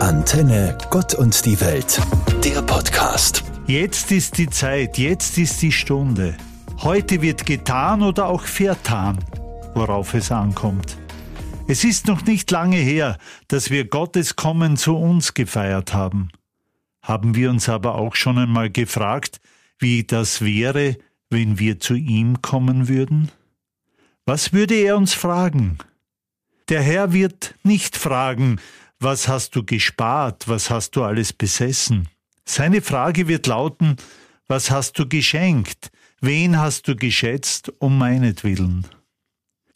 Antenne Gott und die Welt, der Podcast. Jetzt ist die Zeit, jetzt ist die Stunde. Heute wird getan oder auch vertan, worauf es ankommt. Es ist noch nicht lange her, dass wir Gottes Kommen zu uns gefeiert haben. Haben wir uns aber auch schon einmal gefragt, wie das wäre, wenn wir zu ihm kommen würden? Was würde er uns fragen? Der Herr wird nicht fragen, was hast du gespart, was hast du alles besessen? Seine Frage wird lauten, was hast du geschenkt, wen hast du geschätzt um meinetwillen?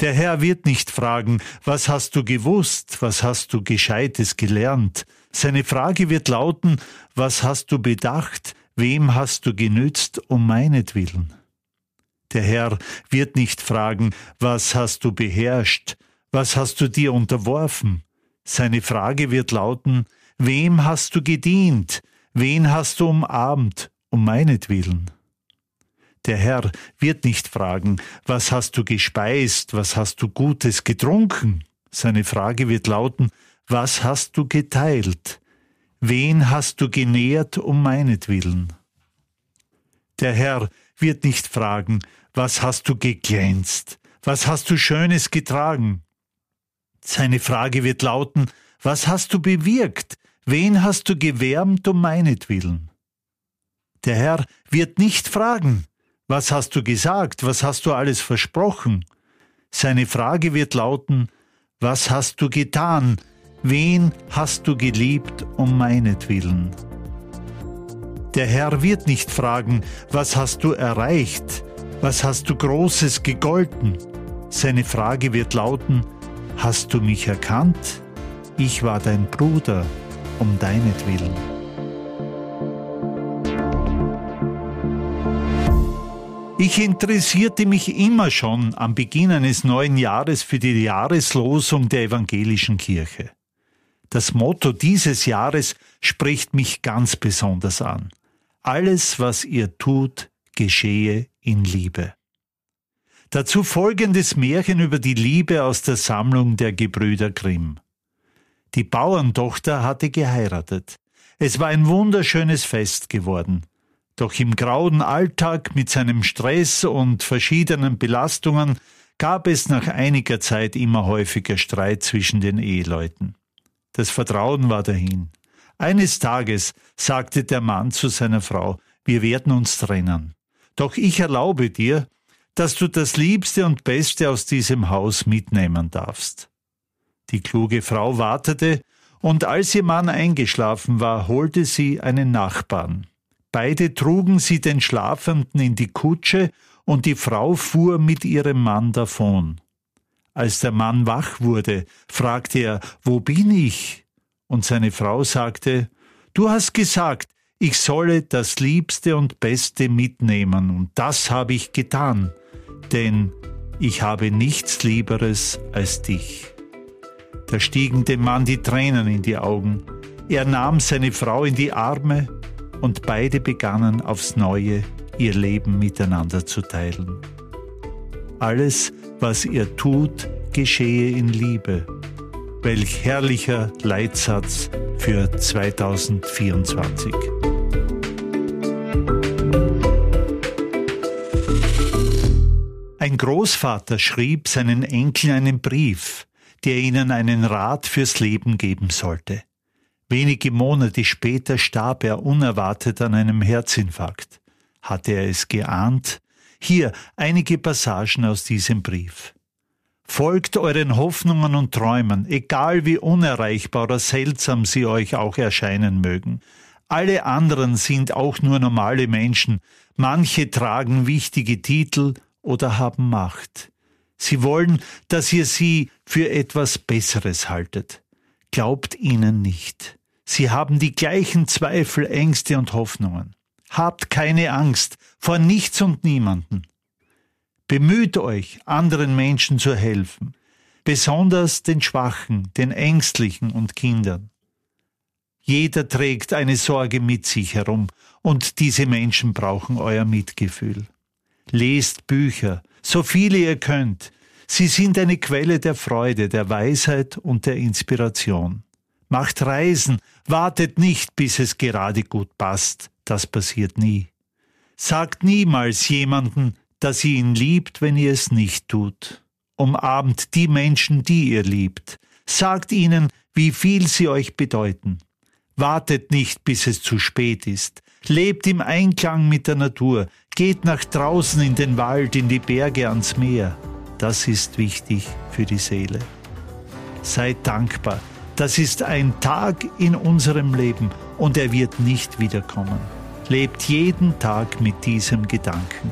Der Herr wird nicht fragen, was hast du gewusst, was hast du gescheites gelernt? Seine Frage wird lauten, was hast du bedacht, wem hast du genützt um meinetwillen? Der Herr wird nicht fragen, was hast du beherrscht, was hast du dir unterworfen? Seine Frage wird lauten, wem hast du gedient, wen hast du umarmt, um meinetwillen? Der Herr wird nicht fragen, was hast du gespeist, was hast du Gutes getrunken? Seine Frage wird lauten, was hast du geteilt? Wen hast du genährt um meinetwillen? Der Herr wird nicht fragen, was hast du geglänzt? Was hast du Schönes getragen? Seine Frage wird lauten, was hast du bewirkt? Wen hast du gewärmt um meinetwillen? Der Herr wird nicht fragen, was hast du gesagt? Was hast du alles versprochen? Seine Frage wird lauten, was hast du getan? Wen hast du geliebt um meinetwillen? Der Herr wird nicht fragen, was hast du erreicht? Was hast du Großes gegolten? Seine Frage wird lauten, hast du mich erkannt? Ich war dein Bruder um deinetwillen. Ich interessierte mich immer schon am Beginn eines neuen Jahres für die Jahreslosung der evangelischen Kirche. Das Motto dieses Jahres spricht mich ganz besonders an. Alles, was ihr tut, geschehe in Liebe. Dazu folgendes Märchen über die Liebe aus der Sammlung der Gebrüder Grimm. Die Bauerntochter hatte geheiratet. Es war ein wunderschönes Fest geworden. Doch im grauen Alltag mit seinem Stress und verschiedenen Belastungen gab es nach einiger Zeit immer häufiger Streit zwischen den Eheleuten. Das Vertrauen war dahin. Eines Tages sagte der Mann zu seiner Frau, wir werden uns trennen. Doch ich erlaube dir, dass du das Liebste und Beste aus diesem Haus mitnehmen darfst. Die kluge Frau wartete, und als ihr Mann eingeschlafen war, holte sie einen Nachbarn. Beide trugen sie den Schlafenden in die Kutsche, und die Frau fuhr mit ihrem Mann davon. Als der Mann wach wurde, fragte er, Wo bin ich? Und seine Frau sagte, Du hast gesagt, ich solle das Liebste und Beste mitnehmen, und das habe ich getan, denn ich habe nichts Lieberes als dich. Da stiegen dem Mann die Tränen in die Augen. Er nahm seine Frau in die Arme und beide begannen aufs neue ihr Leben miteinander zu teilen. Alles, was ihr tut, geschehe in Liebe. Welch herrlicher Leitsatz für 2024. Ein Großvater schrieb seinen Enkeln einen Brief, der ihnen einen Rat fürs Leben geben sollte. Wenige Monate später starb er unerwartet an einem Herzinfarkt. Hatte er es geahnt? Hier einige Passagen aus diesem Brief. Folgt euren Hoffnungen und Träumen, egal wie unerreichbar oder seltsam sie euch auch erscheinen mögen. Alle anderen sind auch nur normale Menschen, manche tragen wichtige Titel oder haben Macht. Sie wollen, dass ihr sie für etwas Besseres haltet. Glaubt ihnen nicht. Sie haben die gleichen Zweifel, Ängste und Hoffnungen. Habt keine Angst vor nichts und niemanden. Bemüht euch, anderen Menschen zu helfen, besonders den Schwachen, den Ängstlichen und Kindern. Jeder trägt eine Sorge mit sich herum, und diese Menschen brauchen euer Mitgefühl. Lest Bücher, so viele ihr könnt. Sie sind eine Quelle der Freude, der Weisheit und der Inspiration. macht Reisen, wartet nicht, bis es gerade gut passt. Das passiert nie. Sagt niemals jemanden, dass ihr ihn liebt, wenn ihr es nicht tut. Umarmt die Menschen, die ihr liebt. Sagt ihnen, wie viel sie euch bedeuten. Wartet nicht, bis es zu spät ist. Lebt im Einklang mit der Natur. Geht nach draußen in den Wald, in die Berge, ans Meer. Das ist wichtig für die Seele. Seid dankbar. Das ist ein Tag in unserem Leben und er wird nicht wiederkommen. Lebt jeden Tag mit diesem Gedanken.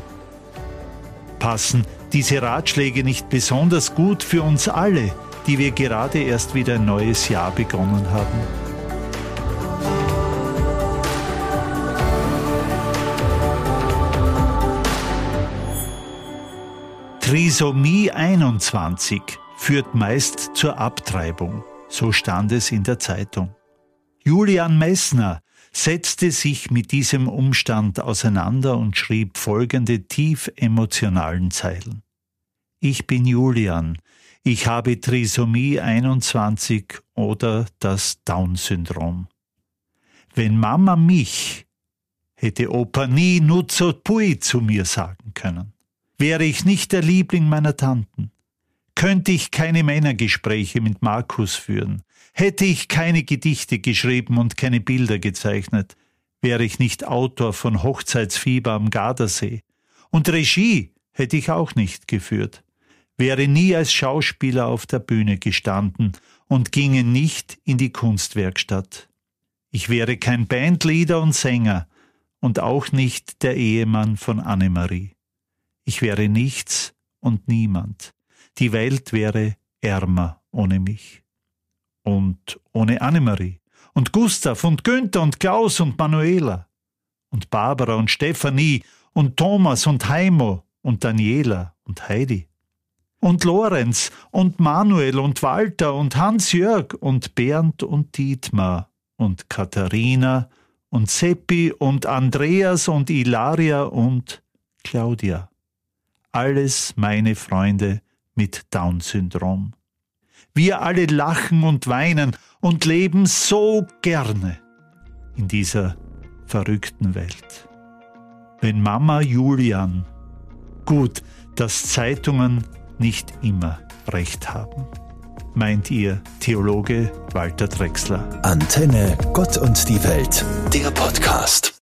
Passen diese Ratschläge nicht besonders gut für uns alle, die wir gerade erst wieder ein neues Jahr begonnen haben? Trisomie 21 führt meist zur Abtreibung, so stand es in der Zeitung. Julian Messner setzte sich mit diesem Umstand auseinander und schrieb folgende tief emotionalen Zeilen. Ich bin Julian, ich habe Trisomie 21 oder das Down-Syndrom. Wenn Mama mich, hätte Opa nie Nutzo Pui zu mir sagen können. Wäre ich nicht der Liebling meiner Tanten, könnte ich keine Männergespräche mit Markus führen, hätte ich keine Gedichte geschrieben und keine Bilder gezeichnet, wäre ich nicht Autor von Hochzeitsfieber am Gardasee. Und Regie hätte ich auch nicht geführt, wäre nie als Schauspieler auf der Bühne gestanden und ginge nicht in die Kunstwerkstatt. Ich wäre kein Bandleader und Sänger und auch nicht der Ehemann von Annemarie. Ich wäre nichts und niemand. Die Welt wäre ärmer ohne mich. Und ohne Annemarie. Und Gustav und Günther und Klaus und Manuela. Und Barbara und Stephanie und Thomas und Heimo und Daniela und Heidi. Und Lorenz und Manuel und Walter und Hans-Jörg und Bernd und Dietmar und Katharina und Seppi und Andreas und Ilaria und Claudia alles meine Freunde mit Down-Syndrom. Wir alle lachen und weinen und leben so gerne in dieser verrückten Welt. Wenn Mama Julian, gut, dass Zeitungen nicht immer recht haben, meint ihr Theologe Walter Drexler. Antenne Gott und die Welt, der Podcast.